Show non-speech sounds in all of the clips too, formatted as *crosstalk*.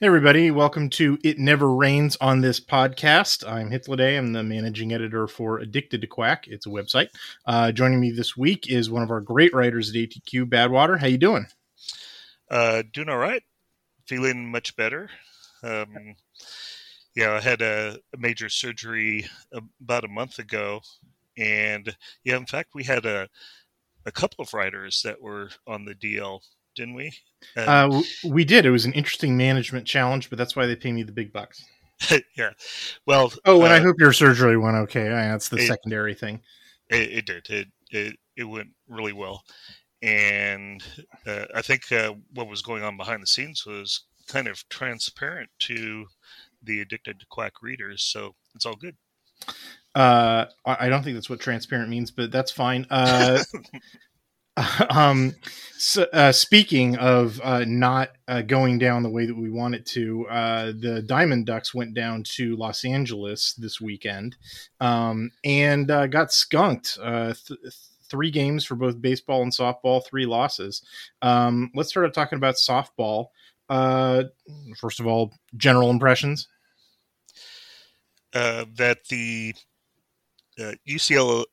Hey everybody, welcome to It Never Rains on this podcast. I'm Hitladay. I'm the managing editor for Addicted to Quack. It's a website. Uh, joining me this week is one of our great writers at ATQ, Badwater. How you doing? Uh, doing all right. Feeling much better. Um, yeah, I had a, a, major surgery about a month ago, and yeah, in fact, we had a a couple of writers that were on the DL didn't we? uh, we did. It was an interesting management challenge, but that's why they pay me the big bucks. *laughs* yeah. Well. Oh, and uh, I hope your surgery went okay. That's the it, secondary thing. It, it, did. It, it it went really well, and uh, I think uh, what was going on behind the scenes was kind of transparent to the addicted to quack readers. So it's all good. Uh, I don't think that's what transparent means, but that's fine. *laughs* *laughs* Um, so, uh, speaking of uh, not uh, going down the way that we want it to, uh, the Diamond Ducks went down to Los Angeles this weekend um, and uh, got skunked. Uh, th- three games for both baseball and softball, three losses. Um, let's start talking about softball. first of all, general impressions. that the UCLA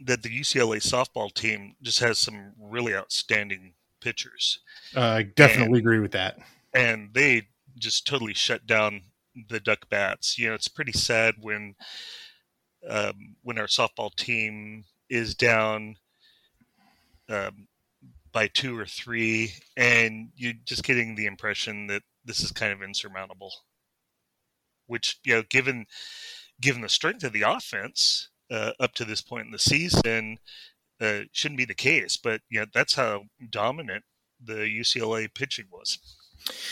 that the UCLA softball team just has some really outstanding pitchers. Uh, I definitely and, agree with that. And they just totally shut down the Duck Bats. You know, it's pretty sad when um, when our softball team is down um, by two or three, and you're just getting the impression that this is kind of insurmountable. Which you know, given given the strength of the offense, uh, up to this point in the season uh, shouldn't be the case. But yeah, that's how dominant the UCLA pitching was.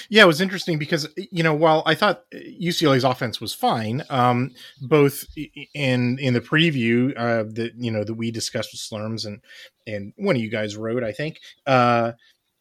Yeah, it was interesting because you know while I thought UCLA's offense was fine, um, both in in the preview uh, that you know that we discussed with Slurms and and one of you guys wrote, I think. Uh,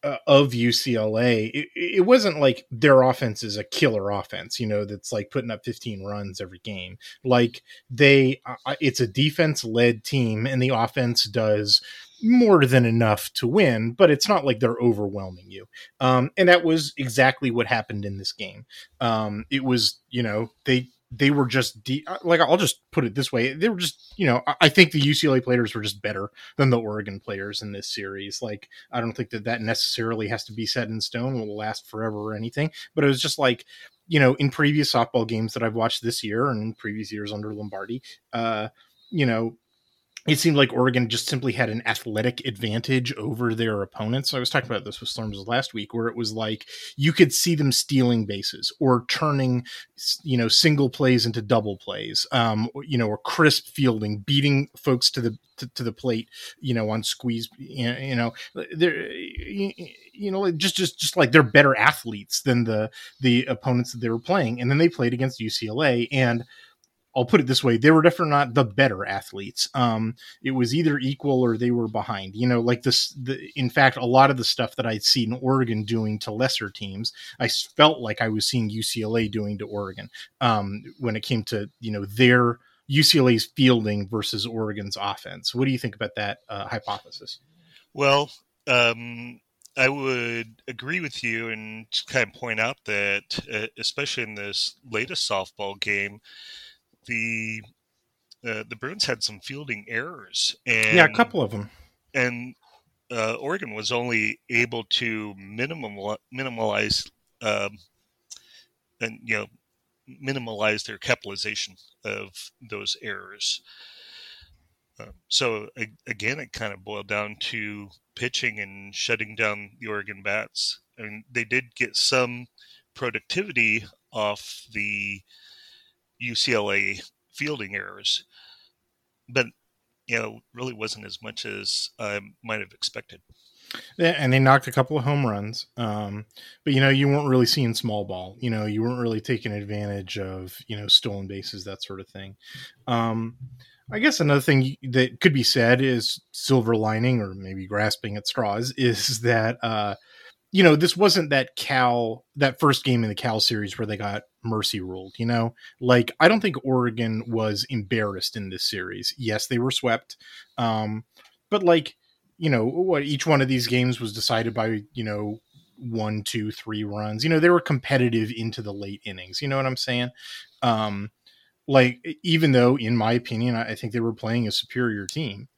uh, of UCLA, it, it, wasn't like their offense is a killer offense, you know, that's like putting up 15 runs every game. Like they, uh, it's a defense led team, and the offense does more than enough to win, but it's not like they're overwhelming you. Um, and that was exactly what happened in this game. Um, it was, you know, they they were just de- uh, like I'll just put it this way they were just you know I think the UCLA players were just better than the Oregon players in this series. Like I don't think that that necessarily has to be set in stone will last forever or anything but it was just like you know in previous softball games that I've watched this year and in previous years under Lombardi uh you know it seemed like Oregon just simply had an athletic advantage over their opponents. I was talking about this with Storms last week, where it was like you could see them stealing bases or turning, you know, single plays into double plays, um, you know, or crisp fielding, beating folks to the to, to the plate, you know, on squeeze, you know, they're, you know, just just just like they're better athletes than the the opponents that they were playing, and then they played against UCLA and I'll put it this way: they were definitely not the better athletes. Um, it was either equal or they were behind. You know, like this. The, in fact, a lot of the stuff that I'd seen Oregon doing to lesser teams, I felt like I was seeing UCLA doing to Oregon um, when it came to you know their UCLA's fielding versus Oregon's offense. What do you think about that uh, hypothesis? Well, um, I would agree with you and kind of point out that, uh, especially in this latest softball game, the uh, the Bruins had some fielding errors, and yeah, a couple of them, and uh, Oregon was only able to minimum minimalize um, and you know minimalize their capitalization of those errors. Um, so again, it kind of boiled down to pitching and shutting down the Oregon bats. I mean, they did get some productivity off the UCLA fielding errors, but you know, really wasn't as much as I might have expected. Yeah, and they knocked a couple of home runs. Um, but you know, you weren't really seeing small ball. You know, you weren't really taking advantage of you know stolen bases, that sort of thing. Um, I guess another thing that could be said is silver lining, or maybe grasping at straws, *laughs* is that uh, you know this wasn't that Cal that first game in the Cal series where they got mercy ruled. You know, like I don't think Oregon was embarrassed in this series. Yes, they were swept, um, but like you know what each one of these games was decided by you know one two three runs you know they were competitive into the late innings you know what i'm saying um like even though in my opinion i think they were playing a superior team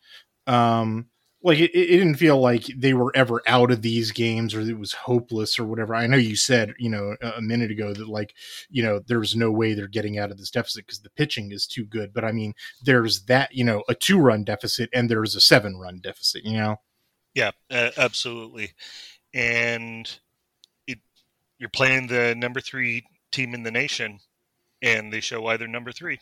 um like it, it didn't feel like they were ever out of these games or it was hopeless or whatever. I know you said, you know, a minute ago that like, you know, there's no way they're getting out of this deficit because the pitching is too good. But I mean, there's that, you know, a two run deficit and there's a seven run deficit, you know? Yeah, uh, absolutely. And it, you're playing the number three team in the nation and they show why they're number three.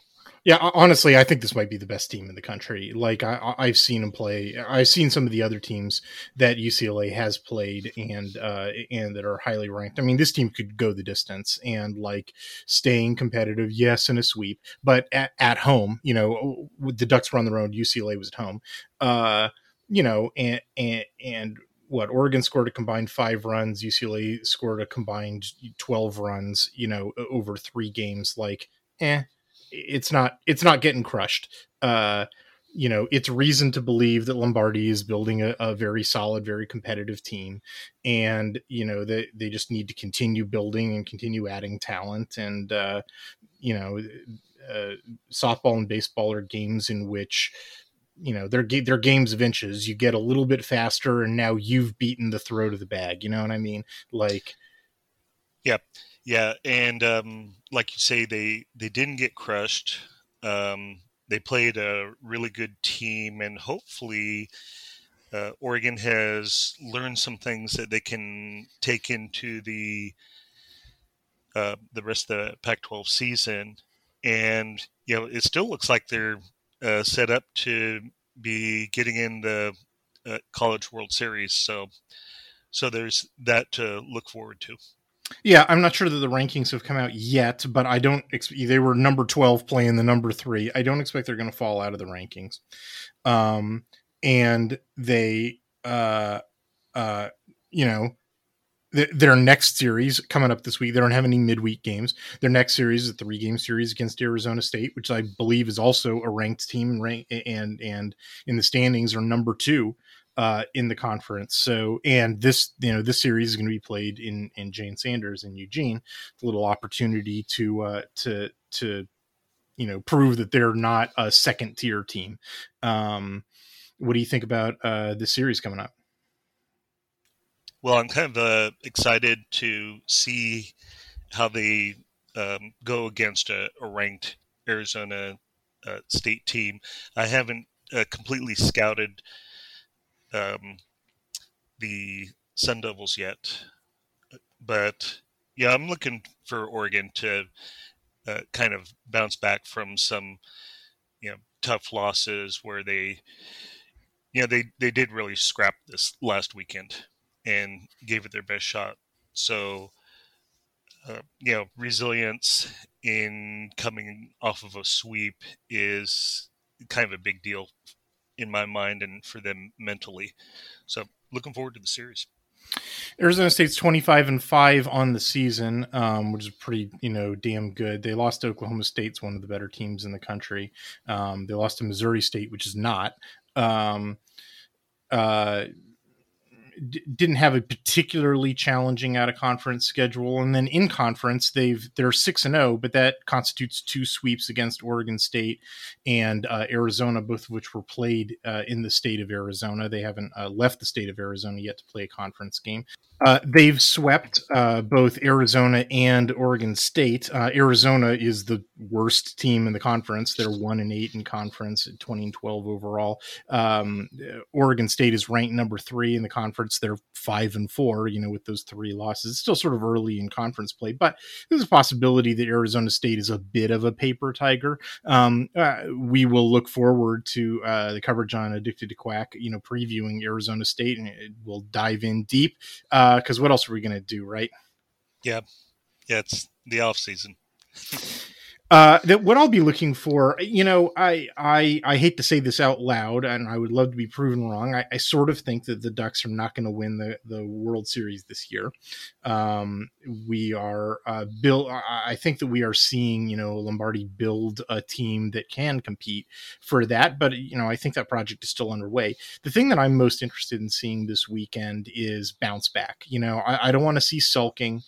Yeah, honestly, I think this might be the best team in the country. Like I, have seen them play. I've seen some of the other teams that UCLA has played and uh, and that are highly ranked. I mean, this team could go the distance and like staying competitive. Yes, in a sweep, but at, at home, you know, the Ducks were on the road. UCLA was at home. Uh, you know, and and and what Oregon scored a combined five runs, UCLA scored a combined twelve runs. You know, over three games. Like, eh it's not it's not getting crushed. Uh, you know, it's reason to believe that Lombardi is building a, a, very solid, very competitive team, and you know they they just need to continue building and continue adding talent. And uh, you know, uh, softball and baseball are games in which you know they're they're games of inches. You get a little bit faster, and now you've beaten the throw to the bag. You know what I mean? Like, yeah. Yeah, and um, like you say, they they didn't get crushed. Um, they played a really good team, and hopefully, uh, Oregon has learned some things that they can take into the uh, the rest of the Pac-12 season. And you know, it still looks like they're uh, set up to be getting in the uh, College World Series. So, so there's that to look forward to. Yeah, I'm not sure that the rankings have come out yet, but I don't. they were number 12 playing the number three. I don't expect they're going to fall out of the rankings. Um, and they, uh, uh, you know, th- their next series coming up this week. They don't have any midweek games. Their next series is a three game series against Arizona State, which I believe is also a ranked team and and and in the standings are number two uh, in the conference. So, and this, you know, this series is going to be played in in Jane Sanders in Eugene. A little opportunity to uh, to to you know prove that they're not a second tier team. Um, what do you think about uh, this series coming up? Well, I'm kind of uh, excited to see how they um, go against a, a ranked Arizona uh, state team. I haven't uh, completely scouted um, the Sun Devils yet, but yeah, I'm looking for Oregon to uh, kind of bounce back from some you know tough losses where they you know they they did really scrap this last weekend and gave it their best shot. So uh, you know resilience in coming off of a sweep is kind of a big deal in my mind and for them mentally. So looking forward to the series. Arizona State's 25 and 5 on the season, um, which is pretty, you know, damn good. They lost to Oklahoma State's one of the better teams in the country. Um, they lost to Missouri State, which is not. Um, uh, d- didn't have a particularly challenging out of conference schedule, and then in conference they've they're six and zero, oh, but that constitutes two sweeps against Oregon State and uh, Arizona, both of which were played uh, in the state of Arizona. They haven't uh, left the state of Arizona yet to play a conference game. Uh, they've swept uh, both Arizona and Oregon State. Uh, Arizona is the worst team in the conference. They're one and eight in conference, twenty and twelve overall. Um, Oregon State is ranked number three in the conference They're five and four, you know, with those three losses. It's still sort of early in conference play, but there's a possibility that Arizona State is a bit of a paper tiger. Um, uh, we will look forward to uh, the coverage on Addicted to Quack, you know, previewing Arizona State, and we'll dive in deep because uh, what else are we going to do, right? Yeah, yeah, it's the off season. *laughs* uh, that what I'll be looking for, you know, I I I hate to say this out loud, and I would love to be proven wrong. I, I sort of think that the Ducks are not going to win the the World Series this year. Um, we are uh. I think that we are seeing, you know, Lombardi build a team that can compete for that. But you know, I think that project is still underway. The thing that I'm most interested in seeing this weekend is bounce back. You know, I, I don't want to see sulking.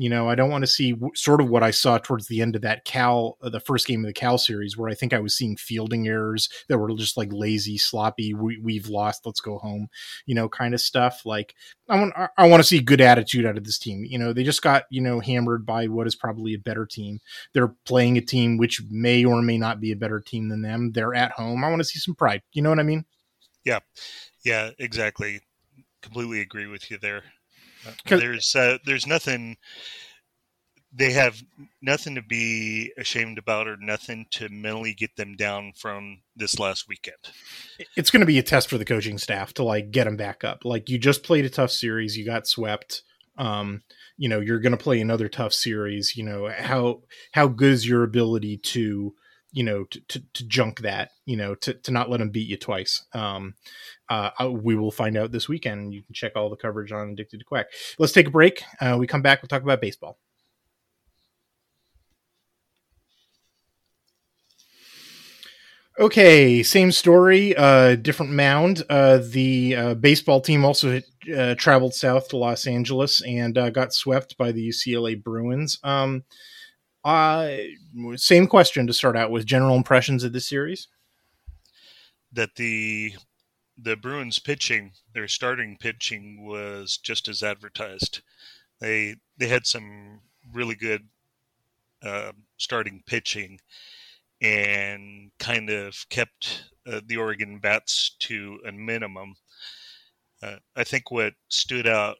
You know, I don't want to see w- sort of what I saw towards the end of that Cal, uh, the first game of the Cal series, where I think I was seeing fielding errors that were just like lazy, sloppy. We, have lost. Let's go home. You know, kind of stuff. Like I want, I want to see good attitude out of this team. You know, they just got you know hammered by what is probably a better team. They're playing a team which may or may not be a better team than them. They're at home. I want to see some pride. You know what I mean? Yeah, yeah, exactly. Completely agree with you there. There's uh, there's nothing they have nothing to be ashamed about or nothing to mentally get them down from this last weekend. It's going to be a test for the coaching staff to like get them back up. Like you just played a tough series, you got swept. Um, you know, you're going to play another tough series. You know how how good is your ability to you know to, to, to junk that you know to, to not let them beat you twice. Um uh, we will find out this weekend. You can check all the coverage on addicted to quack. Let's take a break. Uh, we come back. We'll talk about baseball. Okay, same story, uh, different mound. Uh, the uh, baseball team also uh, traveled south to Los Angeles and uh, got swept by the UCLA Bruins. Um, uh, same question to start out with. General impressions of the series? That the the Bruins pitching, their starting pitching was just as advertised. They they had some really good uh, starting pitching, and kind of kept uh, the Oregon bats to a minimum. Uh, I think what stood out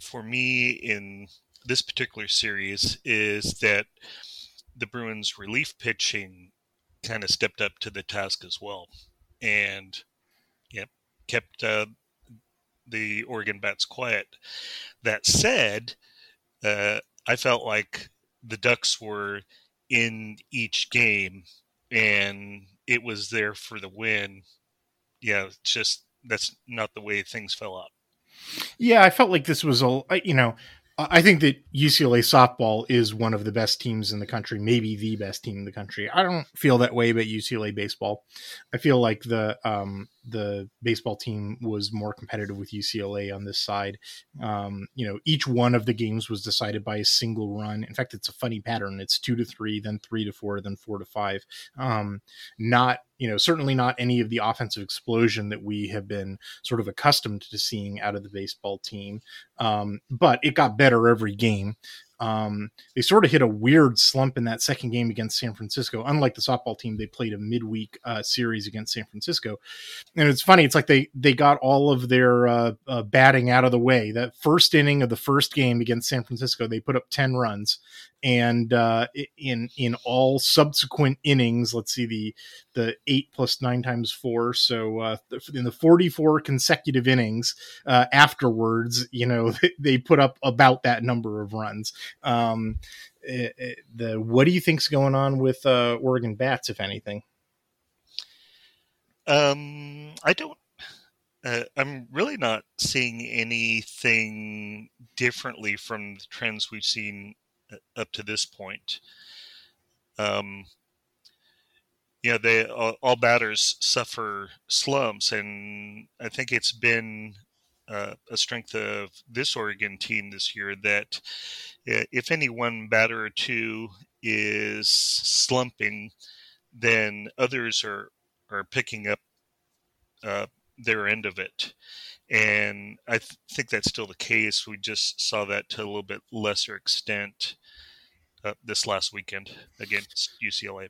for me in this particular series is that the Bruins relief pitching kind of stepped up to the task as well, and yep, kept uh, the Oregon bats quiet. That said, uh, I felt like the Ducks were in each game, and it was there for the win. Yeah, it's just that's not the way things fell out. Yeah, I felt like this was a you know I think that UCLA softball is one of the best teams in the country, maybe the best team in the country. I don't feel that way about UCLA baseball. I feel like the um, the baseball team was more competitive with UCLA on this side. Um, you know, each one of the games was decided by a single run. In fact, it's a funny pattern. It's two to three, then three to four, then four to five. Um, not you know, certainly not any of the offensive explosion that we have been sort of accustomed to seeing out of the baseball team. Um, but it got better every game. Um, they sort of hit a weird slump in that second game against San Francisco. Unlike the softball team, they played a midweek uh, series against San Francisco, and it's funny. It's like they they got all of their uh, uh, batting out of the way. That first inning of the first game against San Francisco, they put up ten runs, and uh, in in all subsequent innings, let's see the the eight plus nine times four, so uh, in the forty four consecutive innings uh, afterwards, you know *laughs* they put up about that number of runs. Um, it, it, the what do you think's going on with uh, Oregon bats, if anything? Um, I don't. Uh, I'm really not seeing anything differently from the trends we've seen up to this point. Um, know, they all, all batters suffer slumps, and I think it's been uh, a strength of this Oregon team this year that uh, if any one batter or two is slumping, then others are are picking up uh, their end of it. And I th- think that's still the case. We just saw that to a little bit lesser extent uh, this last weekend against UCLA.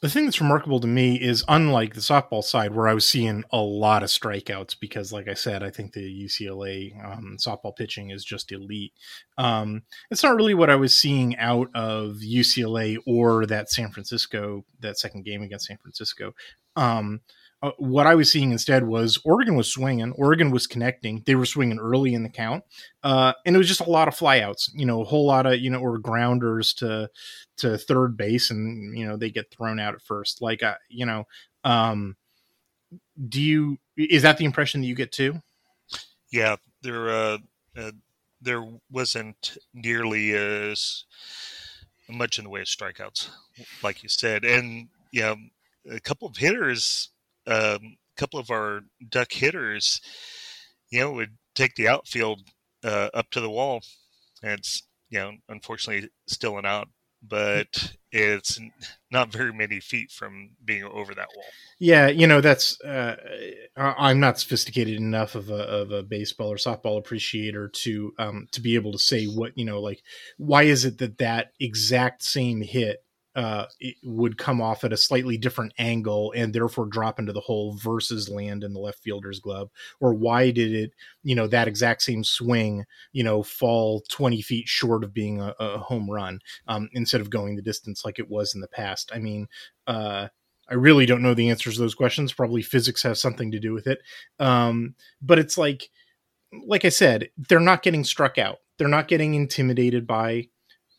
the thing that's remarkable to me is unlike the softball side where I was seeing a lot of strikeouts because, like I said, I think the UCLA um, softball pitching is just elite. Um, it's not really what I was seeing out of UCLA or that San Francisco, that second game against San Francisco. Um, uh, what I was seeing instead was Oregon was swinging, Oregon was connecting. They were swinging early in the count, uh, and it was just a lot of flyouts. You know, a whole lot of you know or grounders to to third base, and you know they get thrown out at first. Like, uh, you know, um, do you is that the impression that you get too? Yeah, there uh, uh there wasn't nearly as much in the way of strikeouts, like you said, and yeah, a couple of hitters a um, couple of our duck hitters, you know, would take the outfield uh, up to the wall. And it's, you know, unfortunately still an out, but it's not very many feet from being over that wall. Yeah, you know, that's uh, I'm not sophisticated enough of a of a baseball or softball appreciator to um to be able to say what you know, like why is it that that exact same hit uh, it would come off at a slightly different angle and therefore drop into the hole versus land in the left fielder's glove or why did it you know that exact same swing you know fall 20 feet short of being a, a home run um, instead of going the distance like it was in the past i mean uh, I really don't know the answers to those questions. Probably physics has something to do with it. Um, but it's like, like I said, they're not getting struck out. They're not getting intimidated by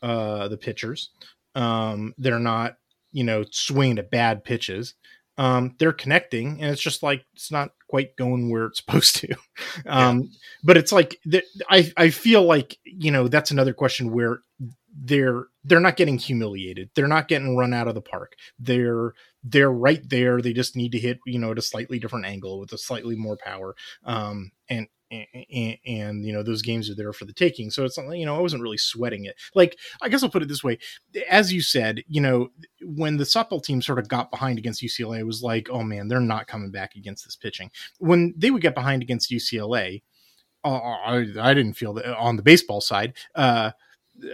uh, the pitchers. Um, they're not, you know, swinging at bad pitches. Um, they're connecting, and it's just like it's not quite going where it's *laughs* supposed to. Um, yeah. But it's like I I feel like you know that's another question where they're they're not getting humiliated. They're not getting run out of the park. They're they're right there. They just need to hit you know at a slightly different angle with a slightly more power. Um, and and, and, you know those games are there for the taking so it's you know i wasn't really sweating it like i guess i'll put it this way as you said you know when the softball team sort of got behind against ucla it was like oh man they're not coming back against this pitching when they would get behind against ucla uh, I, I didn't feel that on the baseball side uh,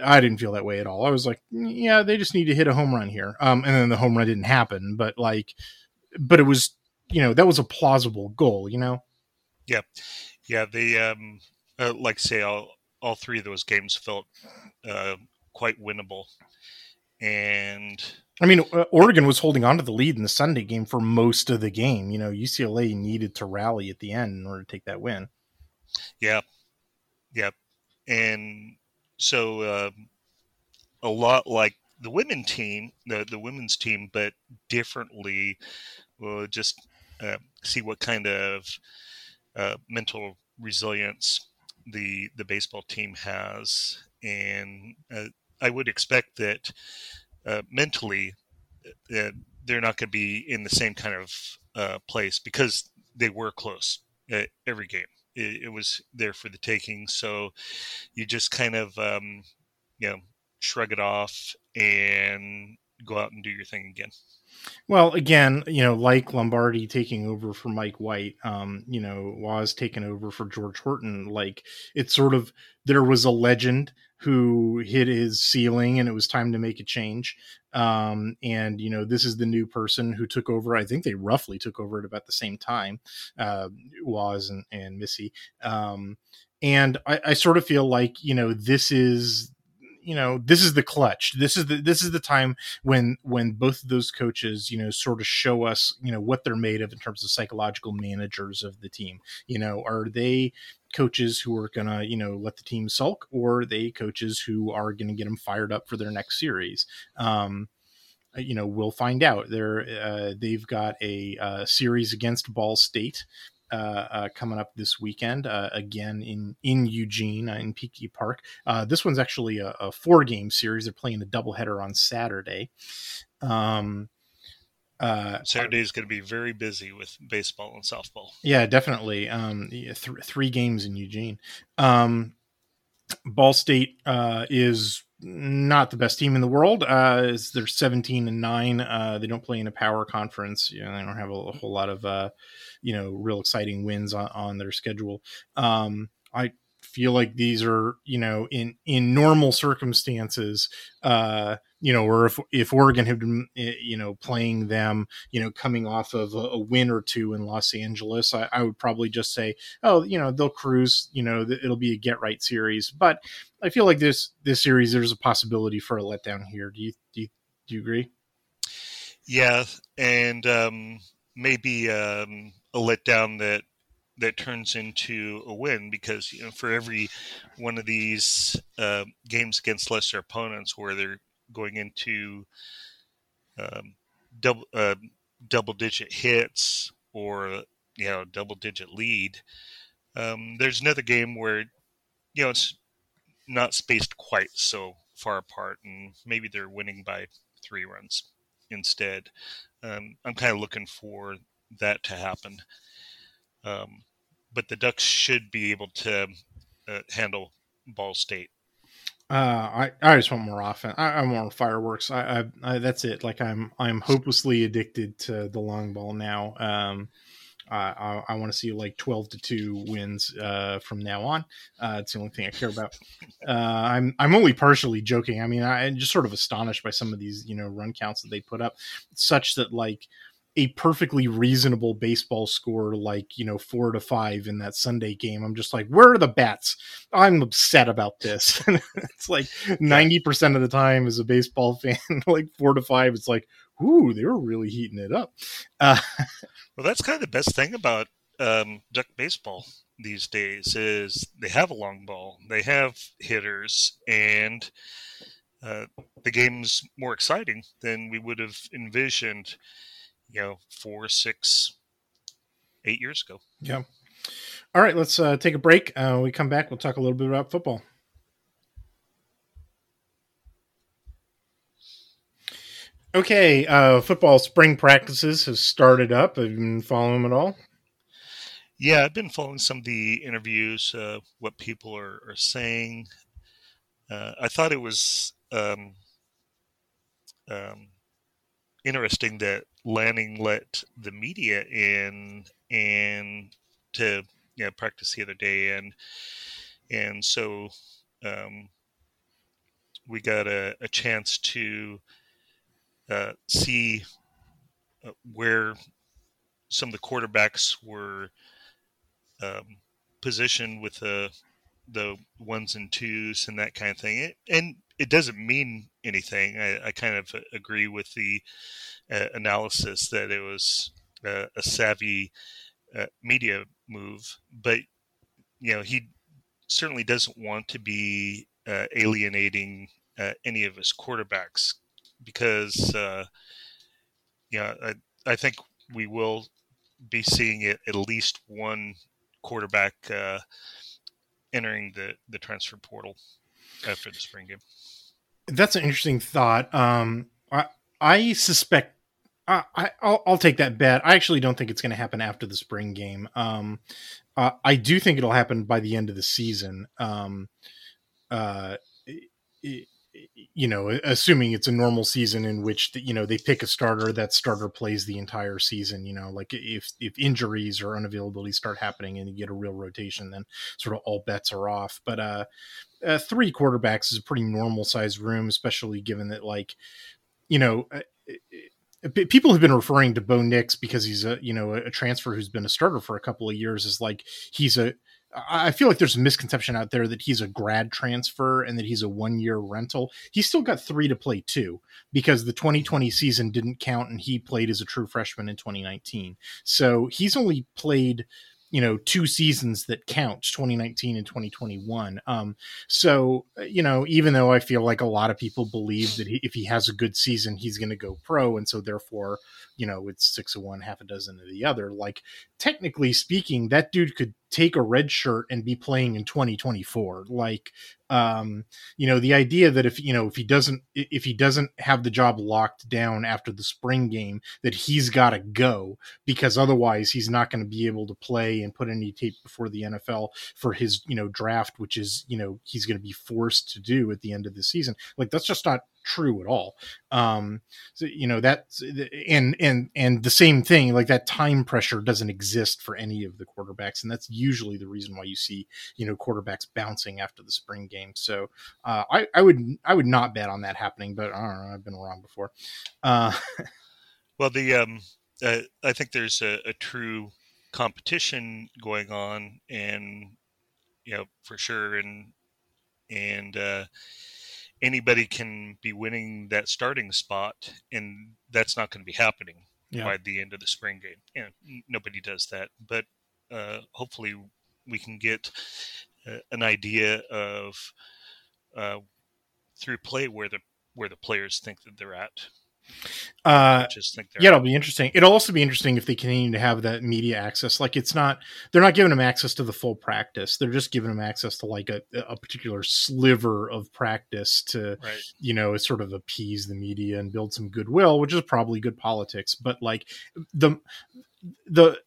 I didn't feel that way at all. I was like, yeah, they just need to hit a home run here. Um, and then the home run didn't happen, but like, but it was, you know, that was a plausible goal, you know? Yeah. Yeah, the um, uh, like say all all three of those games felt uh, quite winnable, and I mean uh, Oregon was holding on to the lead in the Sunday game for most of the game. You know, UCLA needed to rally at the end in order to take that win. Yeah, yeah, and so uh, a lot like the women team, the the women's team, but differently. We'll just uh, see what kind of uh, mental resilience the the baseball team has, and uh, I would expect that uh, mentally uh, they're not going to be in the same kind of uh, place because they were close every game. It, it, was there for the taking, so you just kind of um, you know shrug it off and go out and do your thing again. Well, again, you know, like Lombardi taking over for Mike White, um, you know, was taken over for George Horton. Like it's sort of there was a legend who hit his ceiling and it was time to make a change. Um, and you know, this is the new person who took over. I think they roughly took over at about the same time, uh, was and, and Missy. Um, and I, I sort of feel like, you know, this is you know this is the clutch. This is the this is the time when when both of those coaches you know sort of show us you know what they're made of in terms of psychological managers of the team. You know are they coaches who are gonna you know let the team sulk or are they coaches who are gonna get them fired up for their next series? Um you know we'll find out. They're uh, they've got a uh, series against ball state uh, uh, coming up this weekend uh, again in in Eugene uh, in PK Park. Uh, this one's actually a, a, four game series. They're playing a doubleheader on Saturday. Um, Saturday is going to be very busy with baseball and softball. Yeah, definitely. Um, th- three games in Eugene. Um, Ball State is not the best team in the world. Uh, they're 17 and nine. Uh, they don't play in a power conference. You know, they don't have a, a whole lot of, uh, you know, real exciting wins on, on their schedule. Um, I feel like these are, you know, in, in normal circumstances, uh, you know, or if if Oregon had been, eh, you know, playing them, you know, coming off of a, a win or two in Los Angeles, I, I, would probably just say, oh, you know, they'll cruise. You know, it'll be a get right series. But I feel like this this series, there's a possibility for a letdown here. Do you do you, do you agree? Yeah, and um, maybe um, a letdown that that turns into a win because you know for every one of these uh, games against lesser opponents where they're going into um, double uh, double digit hits or you know double digit lead, um, there's another game where you know it's not spaced quite so far apart, and maybe they're winning by three runs instead. Um, I'm kind of looking for that to happen. Um, but the Ducks should be able to uh, handle Ball State. Uh, I I just want more offense. I, I want fireworks. I, I, I, that's it. Like I'm I'm hopelessly addicted to the long ball now. Um, I, I want to see like 12 to 2 wins uh, from now on. Uh, it's the only thing I care about. Uh, I'm I'm only partially joking. I mean, I'm just sort of astonished by some of these you know run counts that they put up, such that like a perfectly reasonable baseball score like you know four to five in that sunday game i'm just like where are the bats? I'm upset about this. *laughs* It's like 90% of the time as a baseball *laughs* fan like four to five it's like ooh they were really heating it up. *laughs* Uh, well that's kind of the best thing about um, duck baseball these days is they have a long ball they have hitters and uh, the game's more exciting than we would have envisioned you know four, six, eight years ago. Yeah. All right, let's uh, take a break. Uh, we come back, we'll talk a little bit about football. Okay, uh, football spring practices have started up. Have you been following them at all? Yeah, I've been following some of the interviews, uh, what people are, are saying. Uh, I thought it was um, um, interesting that Lanning let the media in and to you know, practice the other day, and and so um, we got a, a chance to uh, see uh, where some of the quarterbacks were um, positioned with the the ones and twos and that kind of thing. And it doesn't mean anything. I, I kind of agree with the uh, analysis that it was uh, a savvy uh, media move, but you know he certainly doesn't want to be uh, alienating uh, any of his quarterbacks because uh, you know I, I think we will be seeing it at least one quarterback entering the the transfer portal after the spring game. That's an interesting thought. Um, I I suspect I, I will I'll take that bet. I actually don't think it's going to happen after the spring game. Um, uh, I do think it'll happen by the end of the season. Um, uh, it, you know, assuming it's a normal season in which you know they pick a starter, that starter plays the entire season. You know, like if if injuries or unavailability start happening and you get a real rotation, then sort of all bets are off. But uh, uh three quarterbacks is a pretty normal sized room, especially given that like you know. Uh, people have been referring to Bo Nix because he's a you know a transfer who's been a starter for a couple of years is like he's a I feel like there's a misconception out there that he's a grad transfer and that he's a one year rental. He's still got three to play two because the 2020 season didn't count and he played as a true freshman in 2019. So he's only played you know two seasons that count 2019 and 2021 um so you know even though i feel like a lot of people believe that he, if he has a good season he's going to go pro and so therefore you know it's six of one half a dozen of the other like technically speaking that dude could take a red shirt and be playing in 2024 like um you know the idea that if you know if he doesn't if he doesn't have the job locked down after the spring game that he's got to go because otherwise he's not going to be able to play and put any tape before the NFL for his you know draft which is you know he's going to be forced to do at the end of the season. Like that's just not true at all. Um, so you know that's and and and the same thing like that time pressure doesn't exist for any of the quarterbacks, and that's usually the reason why you see you know quarterbacks bouncing after the spring game. So uh, I I would I would not bet on that happening, but I don't know I've been wrong before. Uh, well, the um, uh, I think there's a, a true competition going on, and you know for sure, and and uh, anybody can be winning that starting spot, and that's not going to be happening yeah. by the end of the spring game. And nobody does that, but uh, hopefully we can get uh, an idea of uh, through play where the where the players think that they're at. Uh, just think yeah, it'll be interesting. It'll also be interesting if they continue to have that media access. Like it's not, they're not giving them access to the full practice. They're just giving them access to like a, a particular sliver of practice to, right. you know, sort of appease the media and build some goodwill, which is probably good politics. But like the, the,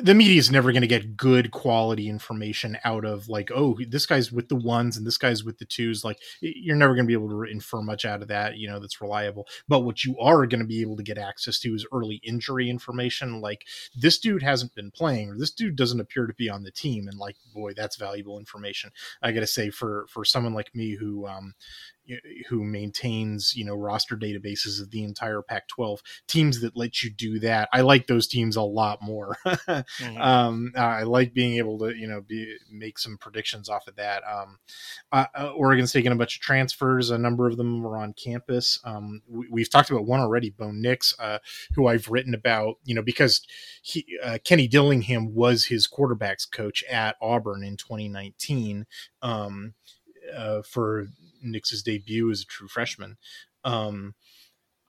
the media is never going to get good quality information out of like oh this guy's with the ones and this guy's with the twos like you're never going to be able to infer much out of that you know that's reliable. But what you are going to be able to get access to is early injury information like this dude hasn't been playing or this dude doesn't appear to be on the team and like boy that's valuable information. I gotta say for for someone like me who um who maintains you know roster databases of the entire Pac-12 teams that let you do that. I like those teams a lot more. *laughs* mm-hmm. um, I like being able to you know be make some predictions off of that. Um, uh, uh, Oregon's taking a bunch of transfers. A number of them are on campus. Um, we, have talked about one already, Bo Nix, uh, who I've written about. You know because he uh, Kenny Dillingham was his quarterbacks coach at Auburn in 2019. Um, uh, for Nix's debut as a true freshman. Um,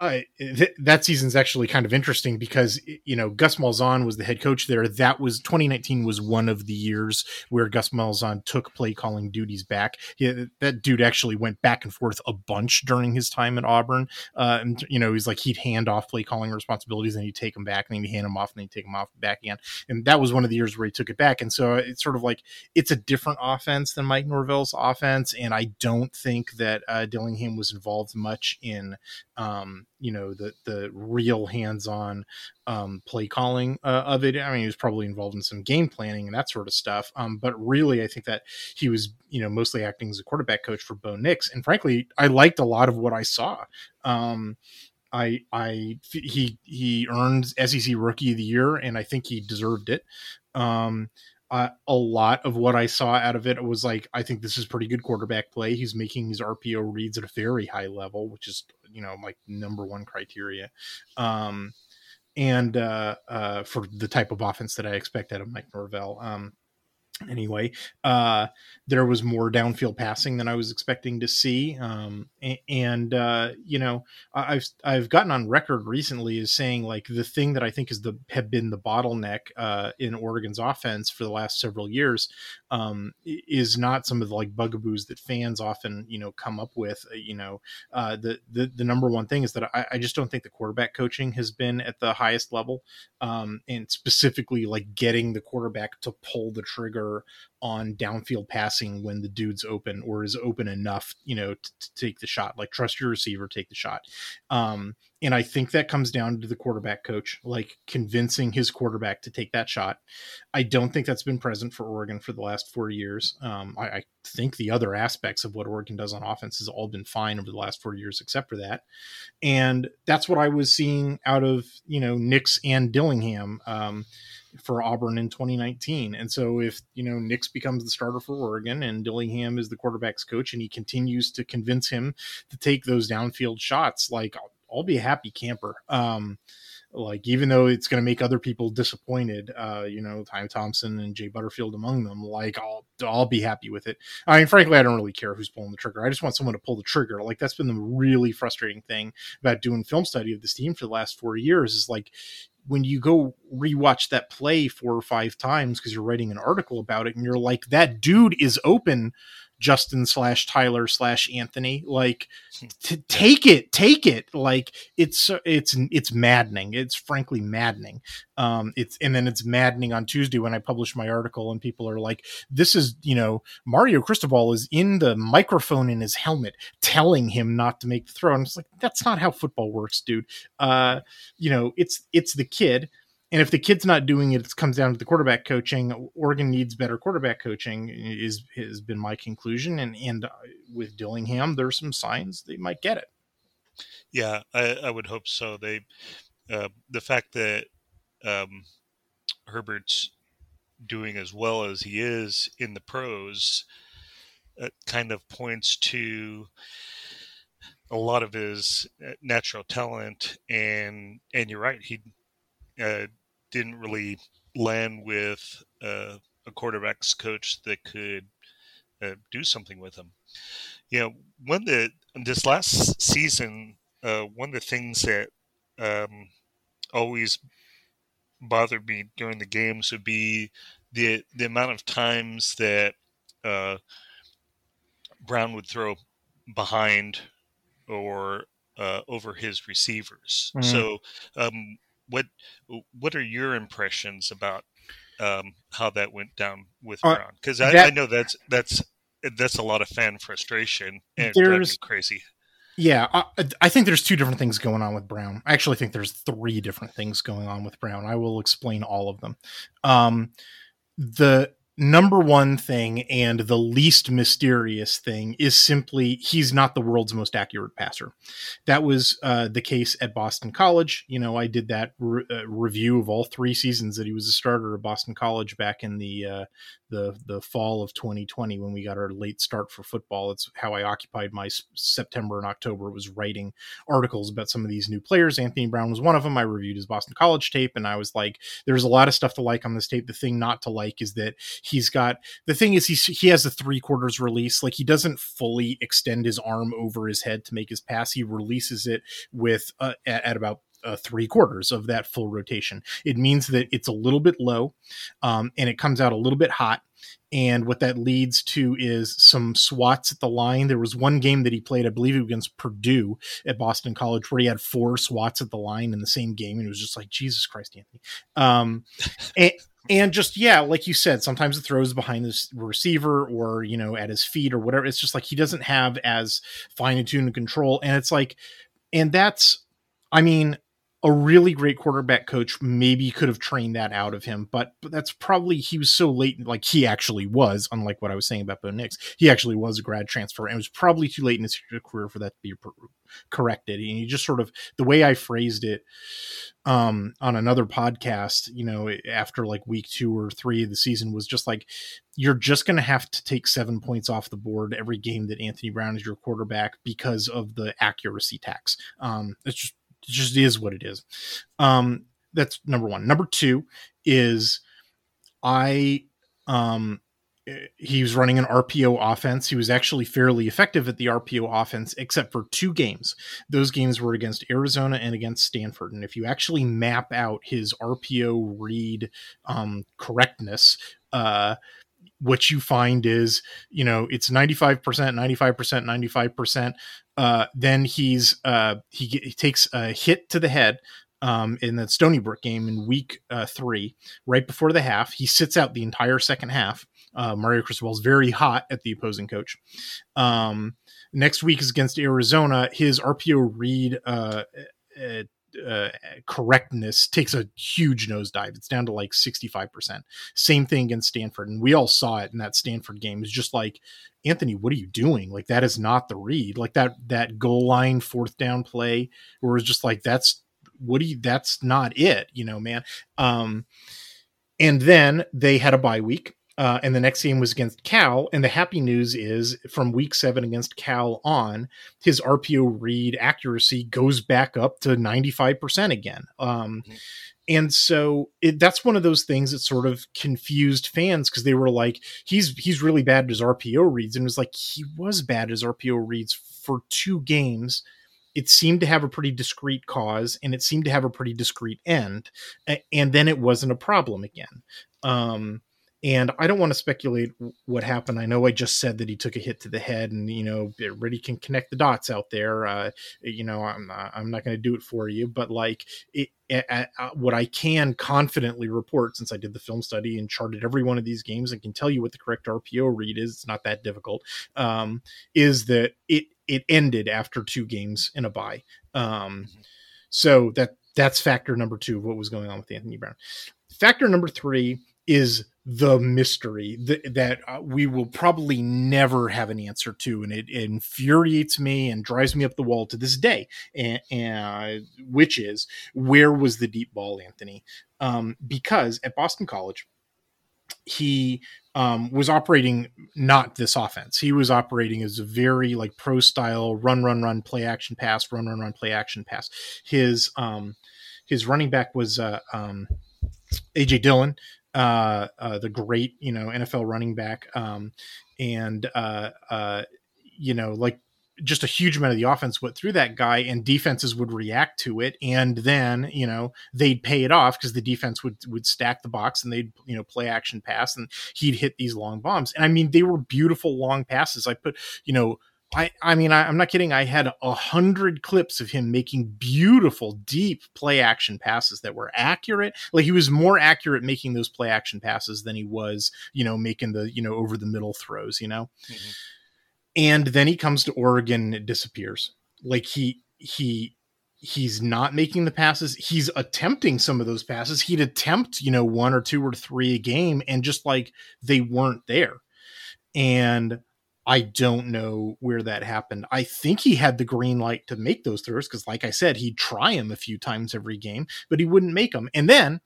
I, th- that season's actually kind of interesting because you know Gus Malzahn was the head coach there. That was 2019 was one of the years where Gus Malzahn took play calling duties back. He, that dude actually went back and forth a bunch during his time at Auburn. Uh, and you know he's like he'd hand off play calling responsibilities and he'd take them back and then he'd hand them off and then he'd take them off back again. And that was one of the years where he took it back. And so it's sort of like it's a different offense than Mike Norvell's offense. And I don't think that uh, Dillingham was involved much in um, you know the the real hands-on um, play calling uh, of it. I mean, he was probably involved in some game planning and that sort of stuff. Um, but really, I think that he was you know mostly acting as a quarterback coach for Bo Nix, and frankly, I liked a lot of what I saw. Um, I I he he earned SEC Rookie of the Year, and I think he deserved it. Um, uh, a lot of what I saw out of it was like, I think this is pretty good quarterback play. He's making his RPO reads at a very high level, which is, you know, like number one criteria. Um, and uh, uh, for the type of offense that I expect out of Mike Norvell. Um, anyway uh there was more downfield passing than i was expecting to see um and uh you know i've i've gotten on record recently as saying like the thing that i think is the have been the bottleneck uh in oregon's offense for the last several years um is not some of the like bugaboos that fans often you know come up with uh, you know uh the the, the number one thing is that I, I just don't think the quarterback coaching has been at the highest level um and specifically like getting the quarterback to pull the trigger on downfield passing when the dude's open or is open enough, you know, to, to take the shot. Like trust your receiver, take the shot. Um, and I think that comes down to the quarterback coach, like convincing his quarterback to take that shot. I don't think that's been present for Oregon for the last four years. Um, I, I, think the other aspects of what Oregon does on offense has all been fine over the last four years, except for that. And that's what I was seeing out of, you know, Nix and Dillingham. Um, for Auburn in 2019. And so if, you know, Nix becomes the starter for Oregon and Dillingham is the quarterback's coach and he continues to convince him to take those downfield shots, like I'll, I'll be a happy camper. Um, like even though it's going to make other people disappointed uh you know Ty Thompson and Jay Butterfield among them like I'll I'll be happy with it I mean frankly I don't really care who's pulling the trigger I just want someone to pull the trigger like that's been the really frustrating thing about doing film study of this team for the last 4 years is like when you go rewatch that play four or five times because you're writing an article about it and you're like that dude is open Justin slash Tyler slash Anthony. Like, t- take it, take it. Like, it's it's it's maddening. It's frankly maddening. Um, it's and then it's maddening on Tuesday when I publish my article and people are like, "This is you know Mario Cristobal is in the microphone in his helmet telling him not to make the throw." And it's like that's not how football works, dude. Uh, you know, it's it's the kid and if the kid's not doing it, it comes down to the quarterback coaching. Oregon needs better quarterback coaching. Is has been my conclusion, and and uh, with Dillingham, there's some signs they might get it. Yeah, I, I would hope so. They uh, the fact that um, Herbert's doing as well as he is in the pros uh, kind of points to a lot of his uh, natural talent and and you're right he uh, didn't really land with uh, a quarterbacks coach that could uh, do something with him. You know, when the this last season, uh, one of the things that um, always bothered me during the games would be the the amount of times that uh, Brown would throw behind or uh, over his receivers. Mm. So um, what what are your impressions about um, how that went down with uh, Brown? Because I, I, know that's that's that's a lot of fan frustration and it's crazy. Yeah, I, I, think there's two different things going on with Brown. I actually think there's three different things going on with Brown. I will explain all of them. Um, the number one thing and the least mysterious thing is simply he's not the world's most accurate passer. That was uh, the case at Boston College. You know, I did that re- uh, review of all three seasons that he was a starter at Boston College back in the uh, the the fall of 2020 when we got our late start for football. It's how I occupied my September and October was writing articles about some of these new players. Anthony Brown was one of them. I reviewed his Boston College tape, and I was like, "There's a lot of stuff to like on this tape. The thing not to like is that he's got the thing is he he has a three quarters release. Like he doesn't fully extend his arm over his head to make his pass. He releases it with uh, at, at about uh, three quarters of that full rotation. It means that it's a little bit low um, and it comes out a little bit hot. And what that leads to is some swats at the line. There was one game that he played, I believe, it was against Purdue at Boston College, where he had four swats at the line in the same game, and it was just like Jesus Christ, Anthony. Um, *laughs* and, and just yeah, like you said, sometimes it throws behind the receiver or you know at his feet or whatever. It's just like he doesn't have as fine tuned control, and it's like, and that's, I mean, a really great quarterback coach maybe could have trained that out of him, but, but that's probably he was so late. Like he actually was, unlike what I was saying about Bo Nix, he actually was a grad transfer, and it was probably too late in his career for that to be corrected. And he just sort of the way I phrased it um, on another podcast, you know, after like week two or three of the season was just like you're just going to have to take seven points off the board every game that Anthony Brown is your quarterback because of the accuracy tax. Um, it's just it just is what it is. Um, that's number one. Number two is I um he was running an RPO offense. He was actually fairly effective at the RPO offense, except for two games. Those games were against Arizona and against Stanford. And if you actually map out his RPO read um, correctness, uh, what you find is, you know, it's 95%, 95%, 95%. Uh, then he's uh, he, he takes a hit to the head um, in the Stony Brook game in week uh, three, right before the half. He sits out the entire second half. Uh, Mario Cristobal is very hot at the opposing coach. Um, next week is against Arizona. His RPO read uh, uh, correctness takes a huge nosedive. It's down to like 65%. Same thing against Stanford. And we all saw it in that Stanford game. It's just like, Anthony, what are you doing? Like that is not the read. Like that that goal line fourth down play where it's just like that's what do you that's not it, you know, man. Um and then they had a bye week uh, and the next game was against Cal. And the happy news is from week seven against Cal on, his RPO read accuracy goes back up to 95% again. Um, mm-hmm. And so it, that's one of those things that sort of confused fans because they were like, he's he's really bad at his RPO reads. And it was like, he was bad at his RPO reads for two games it seemed to have a pretty discrete cause and it seemed to have a pretty discrete end and then it wasn't a problem again um, And I don't want to speculate what happened. I know I just said that he took a hit to the head, and you know, everybody can connect the dots out there. Uh, you know, I'm not, I'm not going to do it for you, but like it, what I can confidently report, since I did the film study and charted every one of these games and can tell you what the correct RPO read is, it's not that difficult. Um, is that it it ended after two games in a bye. Um, mm-hmm. so that that's factor number two of what was going on with Anthony Brown. Factor number three is the mystery that, uh, we will probably never have an answer to and it, it, infuriates me and drives me up the wall to this day and, and which is where was the deep ball anthony um, because at boston college he um, was operating not this offense. He was operating as a very like pro style run, run, run, play action pass, run, run, run, play action pass. His um, his running back was uh, um, AJ Dillon, uh, uh, the great you know NFL running back, um, and uh, uh, you know like just a huge amount of the offense went through that guy and defenses would react to it and then you know they'd pay it off because the defense would would stack the box and they'd you know play action pass and he'd hit these long bombs. And i mean they were beautiful long passes. I put you know I, I mean, I, am not kidding. I had a hundred clips of him making beautiful, deep play action passes that were accurate. Like he was more accurate making those play action passes than he was, you know, making the, you know, over the middle throws, you know? Mm-hmm and then he comes to Oregon and disappears. Like he he he's not making the passes. He's attempting some of those passes. He'd attempt, you know, one or two or three a game and just like they weren't there. And I don't know where that happened. I think he had the green light to make those throws because, like I said, he'd try them a few times every game, but he wouldn't make them. And then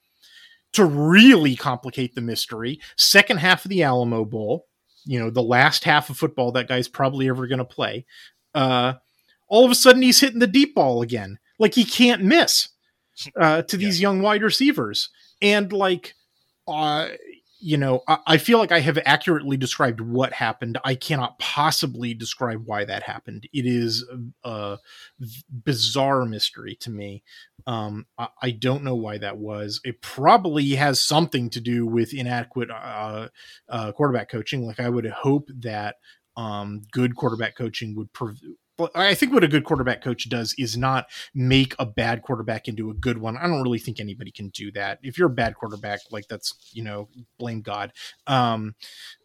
to really complicate the mystery, second half of the Alamo Bowl, you know the last half of football that guy's probably ever going to play uh all of a sudden he's hitting the deep ball again like he can't miss uh to *laughs* these yeah. young wide receivers and like uh you know, I, I, feel like I have accurately described what happened. I cannot possibly describe why that happened. It is a, bizarre mystery to me. Um, I, I, don't know why that was. It probably has something to do with inadequate uh, uh, quarterback coaching. Like I would hope that um, good quarterback coaching would prov- I think what a good quarterback coach does is not make a bad quarterback into a good one. I don't really think anybody can do that. If you're a bad quarterback, like that's you know, blame God. Um,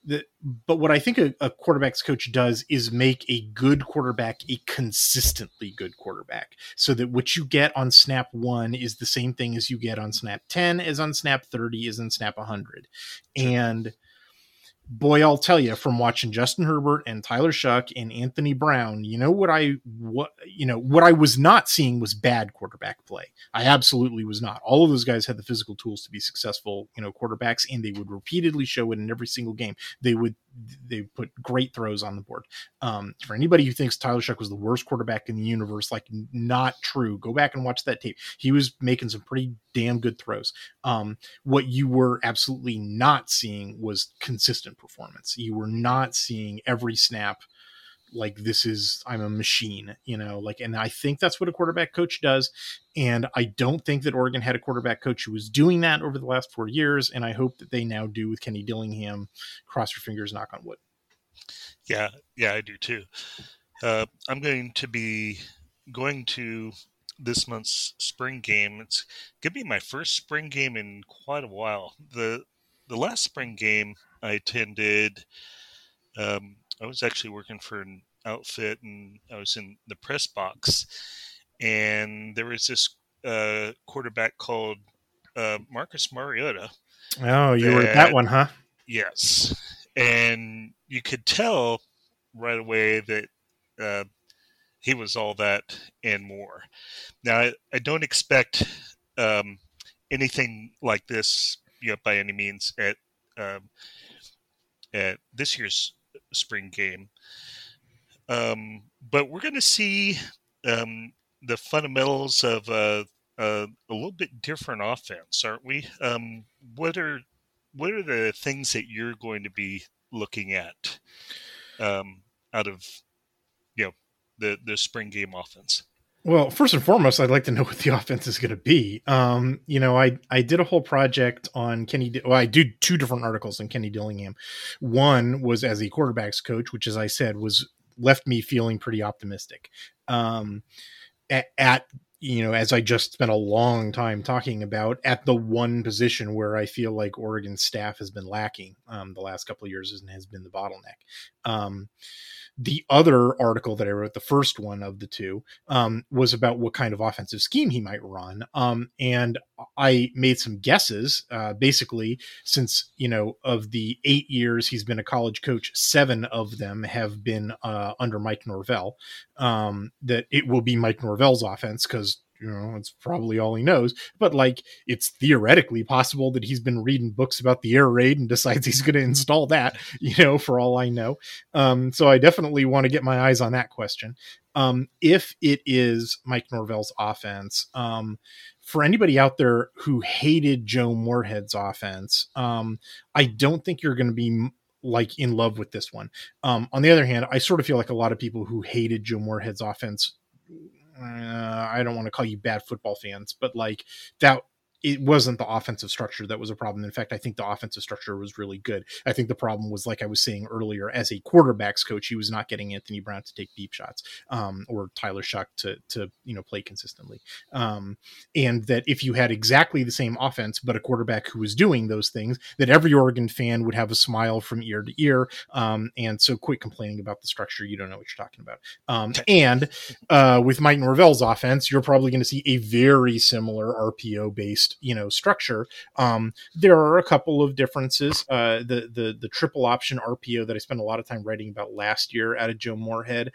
the, but what I think a, a quarterback's coach does is make a good quarterback a consistently good quarterback, so that what you get on snap one is the same thing as you get on snap ten, as on snap thirty, is on snap hundred, and boy, I'll tell you from watching Justin Herbert and Tyler Shough and Anthony Brown, you know what I what you know what I was not seeing was bad quarterback play. I absolutely was not. All of those guys had the physical tools to be successful, you know, quarterbacks, and they would repeatedly show it in every single game. They would they put great throws on the board. Um, for anybody who thinks Tyler Shough was the worst quarterback in the universe, like not true. Go back and watch that tape. He was making some pretty damn good throws. Um, what you were absolutely not seeing was consistent performance. You were not seeing every snap like this is I'm a machine, you know, like and I think that's what a quarterback coach does. And I don't think that Oregon had a quarterback coach who was doing that over the last four years, and I hope that they now do with Kenny Dillingham. Cross your fingers, knock on wood. Yeah, yeah, I do too. Uh, I'm going to be going to this month's spring game. It's gonna be my first spring game in quite a while. the The last spring game I attended, um, I was actually working for an outfit and I was in the press box, and there was this uh, quarterback called uh, Marcus Mariota. Oh, you that, were that one, huh? Yes, and you could tell right away that uh, he was all that and more. Now, I, I don't expect um, anything like this, you know, by any means at um, at this year's spring game. Um, but we're going to see um, the fundamentals of a, a, a, little bit different offense, aren't we? Um, what are what are the things that you're going to be looking at um, out of you know the the spring game offense? Well, first and foremost, I'd like to know what the *laughs* offense is going to be. Um, you know, I I did a whole project on Kenny. Well, I did two different articles on Kenny Dillingham. One was as a quarterbacks coach, which, as I said, was left me feeling pretty optimistic. Um, at, at you know, as I just spent a long time talking about, at the one position where I feel like Oregon staff has been lacking um, the last couple of years and has been the bottleneck. Um, the other article that I wrote, the first one of the two, um, was about what kind of offensive scheme he might run. Um, and I made some guesses. Uh, basically, since you know, of the eight years he's been a college coach, seven of them have been uh, under Mike Norvell. Um, that it will be Mike Norvell's offense because you know it's probably all he knows. But like it's theoretically possible that he's been reading books about the air raid and *laughs* decides he's going to install that you know for all i know. Um, so i definitely want to get my eyes on that question. Um, if it is mike norvell's offense um, for anybody out there who hated joe moorhead's offense um, i don't think you're going to be like in love with this one. Um, on the other hand, I sort of feel like a lot of people who hated Joe Moorhead's offense uh, I don't want to call you bad football fans, but like that it wasn't the offensive structure that was a problem. In fact, I think the offensive structure was really good. I think the problem was, like I was saying earlier, as a quarterbacks coach, he was not getting Anthony Brown to take deep shots um, or Tyler Shough to to you know play consistently. Um, and that if you had exactly the same offense but a quarterback who was doing those things, that every Oregon fan would have a smile from ear to ear. Um, and so, quit complaining about the structure. You don't know what you're talking about. Um, and uh, with Mike Norvell's offense, you're probably going to see a very similar RPO based you know structure um, there are a couple of differences. Uh, the the the triple option rpo that i spent a lot of time writing about last year out of joe moorhead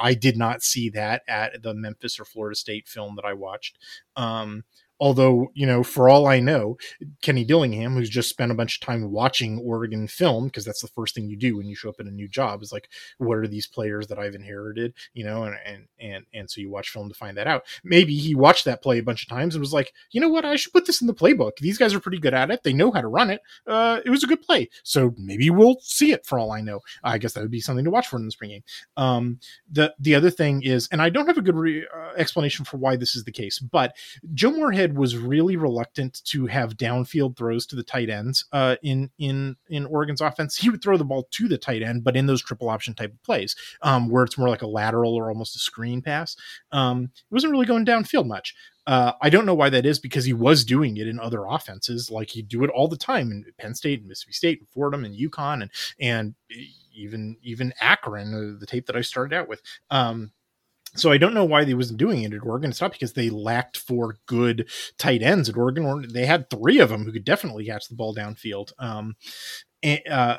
i did not see that at the memphis or florida state film that i watched. Um, Although, you know, for all I know, Kenny Dillingham, who's just spent a bunch of time watching Oregon film, because that's the first thing you do when you show up in a new job, is like, what are these players that I've inherited? You know, and and and and so you watch film to find that out. Maybe he watched that play a bunch of times and was like, you know what, I should put this in the playbook. These guys are pretty good at it. They know how to run it. Uh, it was a good play. So maybe we'll see it for all I know. I guess that would be something to watch for in the spring game. Um, the the other thing is, and I don't have a good re- uh, explanation for why this is the case, but Joe Moorhead was really reluctant to have downfield throws to the tight ends uh, in in in Oregon's offense. He would throw the ball to the tight end, but in those triple option type of plays, um, where it's more like a lateral or almost a screen pass, um, it wasn't really going downfield much. Uh, I don't know why that is because he was doing it in other offenses, like he'd do it all the time in Penn State and Mississippi State and Fordham and UConn and and even even Akron, uh, the tape that I started out with. Um, so I don't know why they wasn't doing it at Oregon. It's not because they lacked four good tight ends at Oregon. They had three of them who could definitely catch the ball downfield. Um, and, uh,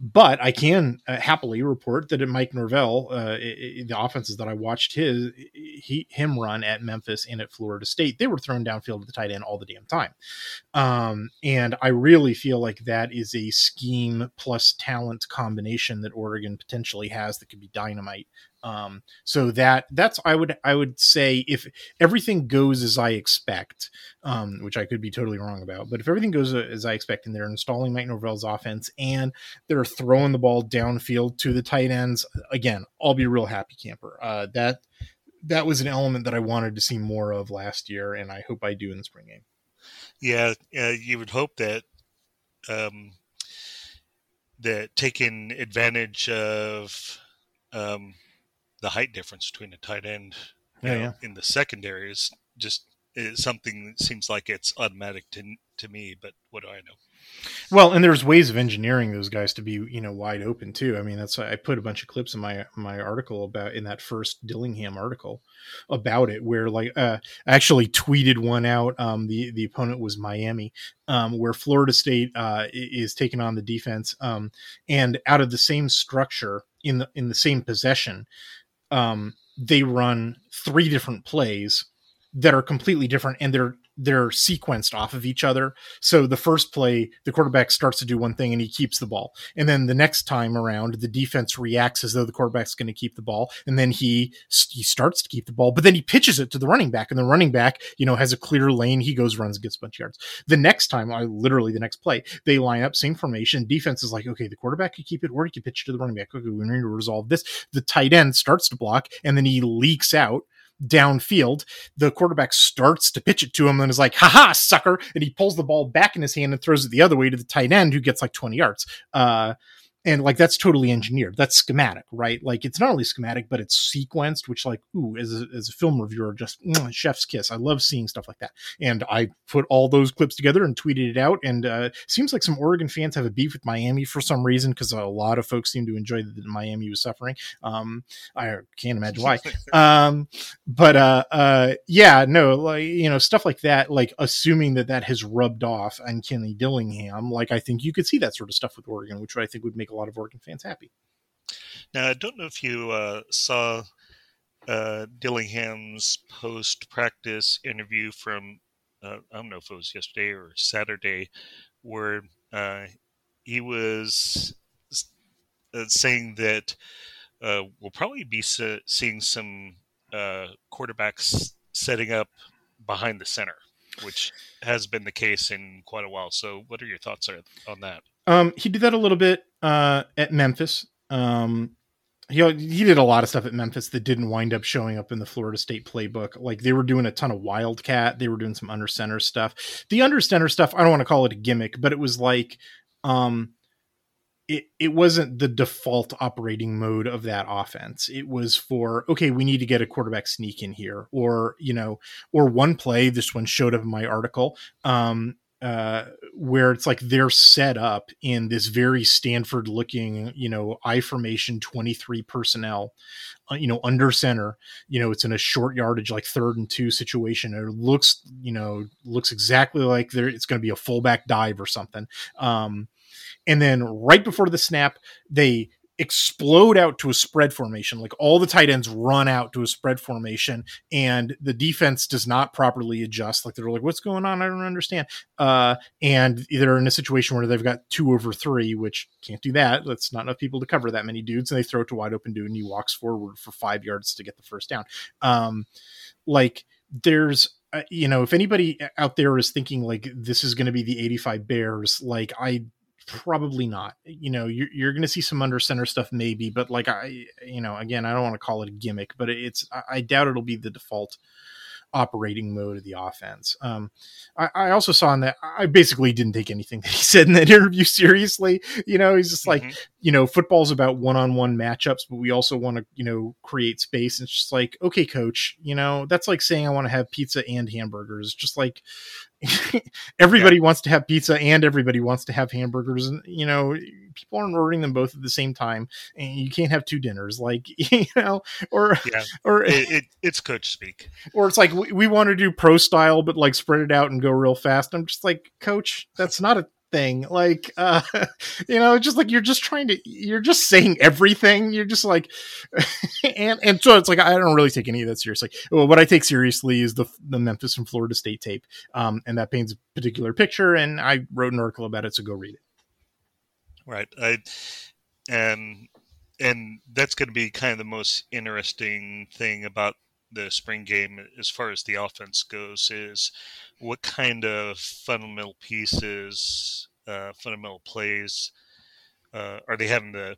but I can uh, happily report that at Mike Norvell, uh, it, the offenses that I watched his he, him run at Memphis and at Florida State, they were thrown downfield to the tight end all the damn time. Um, and I really feel like that is a scheme plus talent combination that Oregon potentially has that could be dynamite um so that that's i would i would say if everything goes as i expect um which i could be totally wrong about but if everything goes as i expect and they're installing mike norvell's offense and they're throwing the ball downfield to the tight ends again i'll be a real happy camper. Uh that that was an element that i wanted to see more of last year and i hope i do in the spring game. Yeah uh, you would hope that um that taking advantage of um the height difference between a tight end yeah, know, yeah. in the secondary is just is something that seems like it's automatic to to me. But what do I know? Well, and there's ways of engineering those guys to be, you know, wide open too. I mean, that's I put a bunch of clips in my my article about in that first Dillingham article about it, where like uh, I actually tweeted one out. Um, the the opponent was Miami, um, where Florida State uh, is taking on the defense, um, and out of the same structure in the in the same possession, um, they run three different plays that are completely different and they're they're sequenced off of each other. So the first play, the quarterback starts to do one thing and he keeps the ball. And then the next time around, the defense reacts as though the quarterback's going to keep the ball. And then he he starts to keep the ball, but then he pitches it to the running back, and the running back, you know, has a clear lane. He goes, runs, gets a bunch of yards. The next time, I literally the next play, they line up same formation. Defense is like, okay, the quarterback could keep it, or he can pitch it to the running back. Okay, we need to resolve this. The tight end starts to block, and then he leaks out downfield. The quarterback starts to pitch it to him and is like, haha, sucker. And he pulls the ball back in his hand and throws it the other way to the tight end who gets like 20 yards. Uh, and like that's totally engineered. That's schematic right? Like it's not only schematic but it's sequenced which like ooh as a, as a film reviewer just mm, chef's kiss. I love seeing stuff like that. And i put all those clips together and tweeted it out and uh seems like some oregon fans have a beef with miami for some reason because a lot of folks seem to enjoy that miami was suffering. Um i can't imagine why. *laughs* Um but uh uh yeah no like you know stuff like that like assuming that that has rubbed off on kenny dillingham like i think you could see that sort of stuff with oregon which i think would make a lot of Oregon fans happy. Now, I don't know if you uh, saw uh, Dillingham's post practice interview from, uh, I don't know if it was yesterday or Saturday, where uh, he was uh, saying that uh, we'll probably be seeing some quarterbacks setting up behind the center, which has been the case in quite a while. So, what are your thoughts on that? Um, he did that a little bit uh, at Memphis. Um, he he did a lot of stuff at Memphis that didn't wind up showing up in the Florida State playbook. Like they were doing a ton of wildcat, they were doing some under center stuff. The under center stuff, I don't want to call it a gimmick, but it was like um it it wasn't the default operating mode of that offense. It was for okay, we need to get a quarterback sneak in here, or you know, or one play. This one showed up in my article. Um, uh, where it's like they're set up in this very Stanford looking, you know, I formation 23 personnel, uh, you know, under center, you know, it's in a short yardage, like third and two situation. It looks, you know, looks exactly like there, it's going to be a fullback dive or something. Um, and then right before the snap, they explode out to a spread formation. Like all the tight ends run out to a spread formation, and the defense does not properly adjust. Like they're like, "What's going on? I don't understand." Uh, and they're in a situation where they've got two over three, which can't do that. That's not enough people to cover that many dudes, and they throw it to wide open dude, and he walks forward for five yards to get the first down. Um, like there's uh, you know, if anybody out there is thinking like this is going to be the 85 Bears, like I probably not. You know, you're, you're going to see some under center stuff maybe, but like I, you know, again, I don't want to call it a gimmick, but it's I doubt it'll be the default operating mode of the offense. Um, I, I, also saw in that I basically didn't take anything *laughs* that he said in that interview seriously. You know, he's just like, mm-hmm. you know, football's about one-on-one matchups, but we also want to, you know, create space. And it's just like, okay, coach, you know, that's like saying I want to have pizza and hamburgers. Just like *laughs* everybody yeah. wants to have pizza and everybody wants to have hamburgers, and you know, people aren't ordering them both at the same time, and you can't have two dinners, like *laughs* you know, or yeah, or it, it, it's coach speak, or it's like we, we want to do pro style, but like spread it out and go real fast. I'm just like, coach, that's not a thing like uh *laughs* you know just like you're just trying to you're just saying everything you're just like *laughs* and and so it's like i don't really take any of that seriously. Well, what i take seriously is the the memphis and florida state tape um and that paints a particular picture and i wrote an article about it so go read it. Right i and and that's going to be kind of the most interesting thing about the spring game as far as the offense goes is what kind of fundamental pieces, uh, fundamental plays uh, are they having the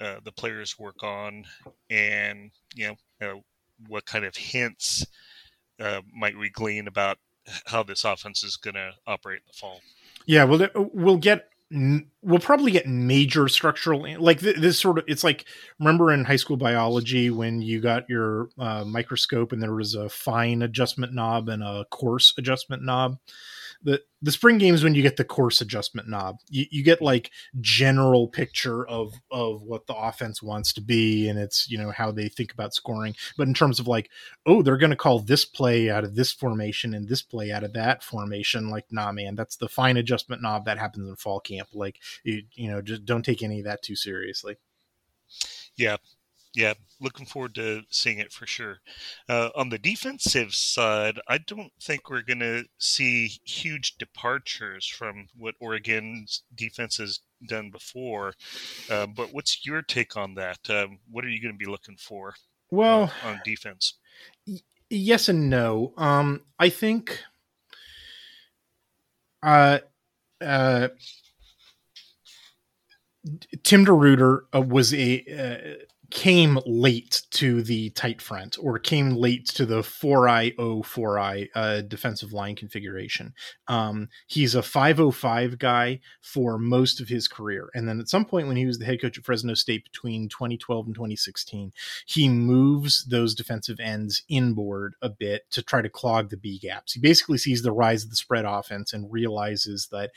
uh, the players work on, and you know uh, what kind of hints uh, might we glean about how this offense is going to operate in the fall? Yeah, well, we'll get we'll probably get major structural like this sort of it's like remember in high school biology when you got your uh, microscope and there was a fine adjustment knob and a coarse adjustment knob the the spring games when you get the coarse adjustment knob you, you get like general picture of of what the offense wants to be and it's you know how they think about scoring. But in terms of like oh they're going to call this play out of this formation and this play out of that formation like nah man that's the fine adjustment knob that happens in fall camp. Like you, you know just don't take any of that too seriously. Yeah yeah, looking forward to seeing it for sure. Uh, on the defensive side, I don't think we're going to see huge departures from what Oregon's defense has done before. Uh, but what's your take on that? Um, what are you going to be looking for? Well, uh, on defense, y- yes and no. Um, I think. Uh, uh, Tim DeRuyter uh, was a uh, came late to the tight front or came late to the 4i o 4i uh, defensive line configuration. Um, he's a 505 guy for most of his career. And then at some point when he was the head coach at Fresno State between 2012 and 2016, he moves those defensive ends inboard a bit to try to clog the B gaps. He basically sees the rise of the spread offense and realizes that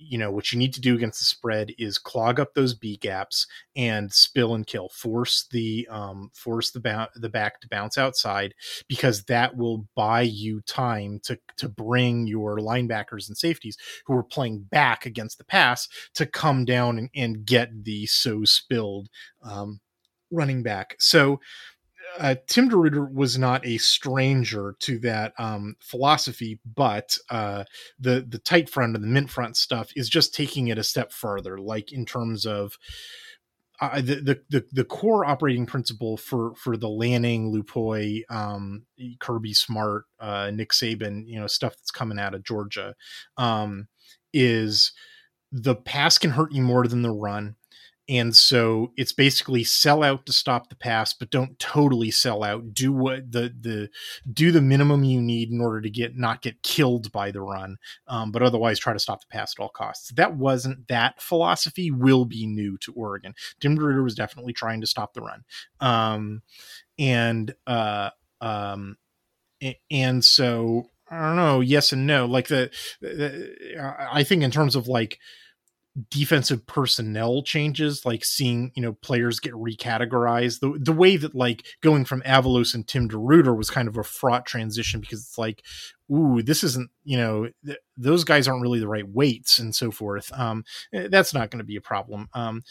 you know what you need to do against the spread is clog up those B gaps and spill and kill. Force the um, force the ba- the back to bounce outside because that will buy you time to to bring your linebackers and safeties who are playing back against the pass to come down and, and get the so spilled um, running back. So uh, Tim DeRuyter was not a stranger to that um, philosophy, but uh, the the tight front and the mint front stuff is just taking it a step further. Like in terms of uh, the, the, the the core operating principle for for the Lanning, Lupoi, um, Kirby Smart, uh, Nick Saban, you know, stuff that's coming out of Georgia, um, is the pass can hurt you more than the run and so it's basically sell out to stop the pass but don't totally sell out. Do what the the do the minimum you need in order to get not get killed by the run um, but otherwise try to stop the pass at all costs. That wasn't that philosophy will be new to oregon. Tim DeRuyter was definitely trying to stop the run. Um, and uh, um, and so i don't know yes and no. Like the, the i think in terms of like defensive personnel changes, like seeing you know players get recategorized. The the way that like going from Avalos and Tim DeRuyter was kind of a fraught transition because it's like, ooh, this isn't you know th- those guys aren't really the right weights and so forth. Um, eh, that's not going to be a problem. Um,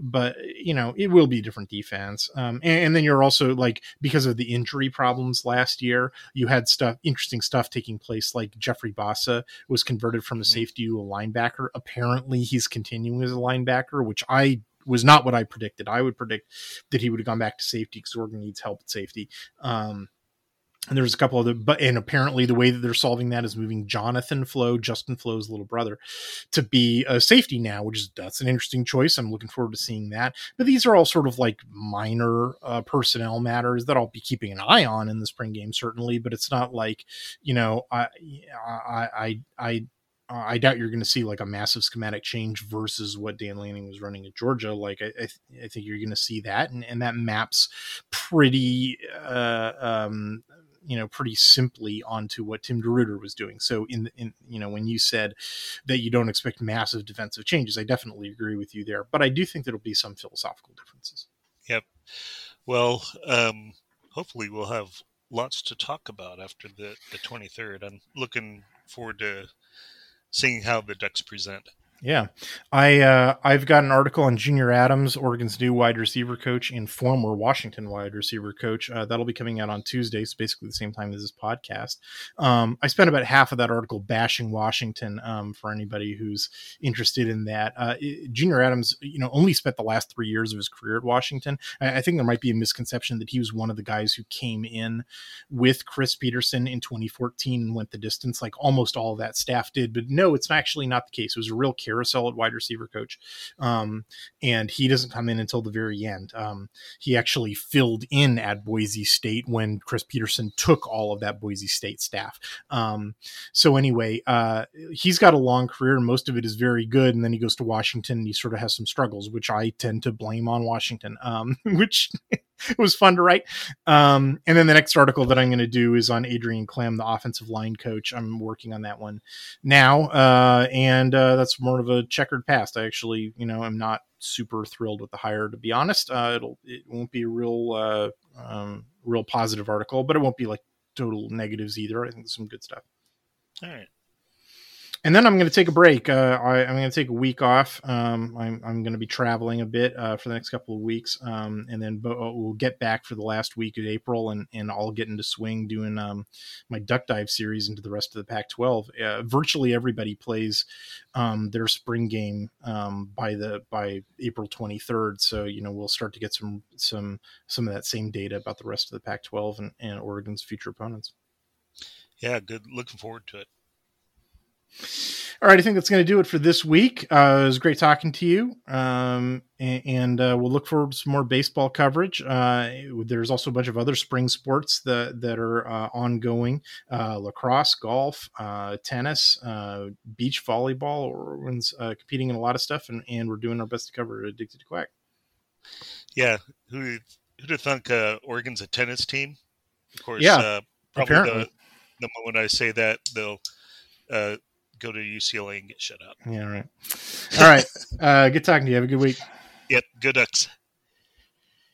but you know it will be a different defense. Um, and, and, then you're also like because of the injury problems last year, you had stuff interesting stuff taking place. Like Jeffrey Bassa was converted from a mm-hmm. safety to a linebacker. Apparently, he's continuing as a linebacker, which I was not what I predicted. I would predict that he would have gone back to safety because Oregon needs help at safety. Um, and there's a couple of the but and apparently the way that they're solving that is moving jonathan flowe justin flowe's little brother to be a safety now which is that's an interesting choice. I'm looking forward to seeing that. But these are all sort of like minor uh, personnel matters that i'll be keeping an eye on in the spring game certainly. But it's not like you know i i i, I I doubt you're going to see like a massive schematic change versus what Dan Lanning was running at Georgia. Like I, I, th- I think you're going to see that, and, and that maps pretty uh, um, you know pretty simply onto what Tim DeRuyter was doing. So in in you know when you said that you don't expect massive defensive changes, I definitely agree with you there. But I do think there'll be some philosophical differences. Yep. Well, um, hopefully we'll have lots to talk about after the the 23rd. I'm looking forward to seeing how the Ducks present. Yeah, I uh, I've got an article on Junior Adams, Oregon's new wide receiver coach and former Washington wide receiver coach. Uh, that'll be coming out on Tuesday, so basically the same time as this podcast. Um, I spent about half of that article bashing Washington um, for anybody who's interested in that. Uh, Junior Adams, you know, only spent the last three years of his career at Washington. I, I, think there might be a misconception that he was one of the guys who came in with Chris Petersen in 2014 and went the distance, like almost all that staff did. But no, it's actually not the case. It was a real carousel at wide receiver coach. Um, and he doesn't come in until the very end. Um, he actually filled in at Boise State when Chris Petersen took all of that Boise State staff. Um, so anyway, uh, he's got a long career and most of it is very good. And then he goes to Washington and he sort of has some struggles, which I tend to blame on Washington, um, *laughs* which *laughs* it was fun to write. Um, and then the next article that I'm going to do is on Adrian Klemm, the offensive line coach. I'm working on that one now, uh, and uh, that's more of a checkered past. I actually, you know, I'm not super thrilled with the hire, to be honest. Uh, it'll it won't be a real uh, um, real positive article, but it won't be like total negatives either. I think some good stuff. All right and then I'm going to take a break. Uh, I, am going to take a week off. Um, I'm, I'm going to be traveling a bit uh, for the next couple of weeks, um, and then bo- we'll get back for the last week of April, and, and I'll get into swing doing um, my duck dive series into the rest of the Pac-12. Uh, virtually everybody plays um, their spring game um, by the by April 23rd, so you know we'll start to get some some some of that same data about the rest of the Pac-12 and, and Oregon's future opponents. Yeah, good. Looking forward to it. All right, I think that's going to do it for this week. Uh, it was great talking to you, um, and, and uh, we'll look forward to some more baseball coverage. Uh, there's also a bunch of other spring sports that that are uh, ongoing: uh, lacrosse, golf, uh, tennis, beach volleyball. Everyone's competing in a lot of stuff, and, and we're doing our best to cover Addicted to Quack. Yeah, who who'd have thunk Oregon's a tennis team? Of course, yeah, probably apparently. the the moment I say that they'll go to UCLA and get shut up. Yeah, right. All right. uh, good talking to you. Have a good week. Yep. Good ducks.